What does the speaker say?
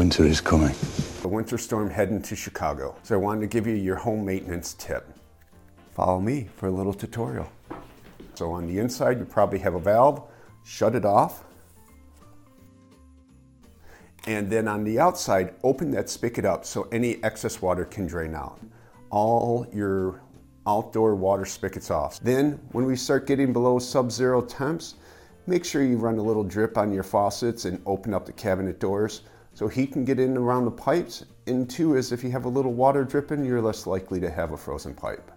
Winter is coming. The winter storm heading to Chicago. So I wanted to give you your home maintenance tip. Follow me for a little tutorial. So on the inside, you probably have a valve. Shut it off. And then on the outside, open that spigot up so any excess water can drain out. All your outdoor water spigots off. Then when we start getting below sub-zero temps, make sure you run a little drip on your faucets and open up the cabinet doors so heat can get in around the pipes. And two is if you have a little water dripping, you're less likely to have a frozen pipe.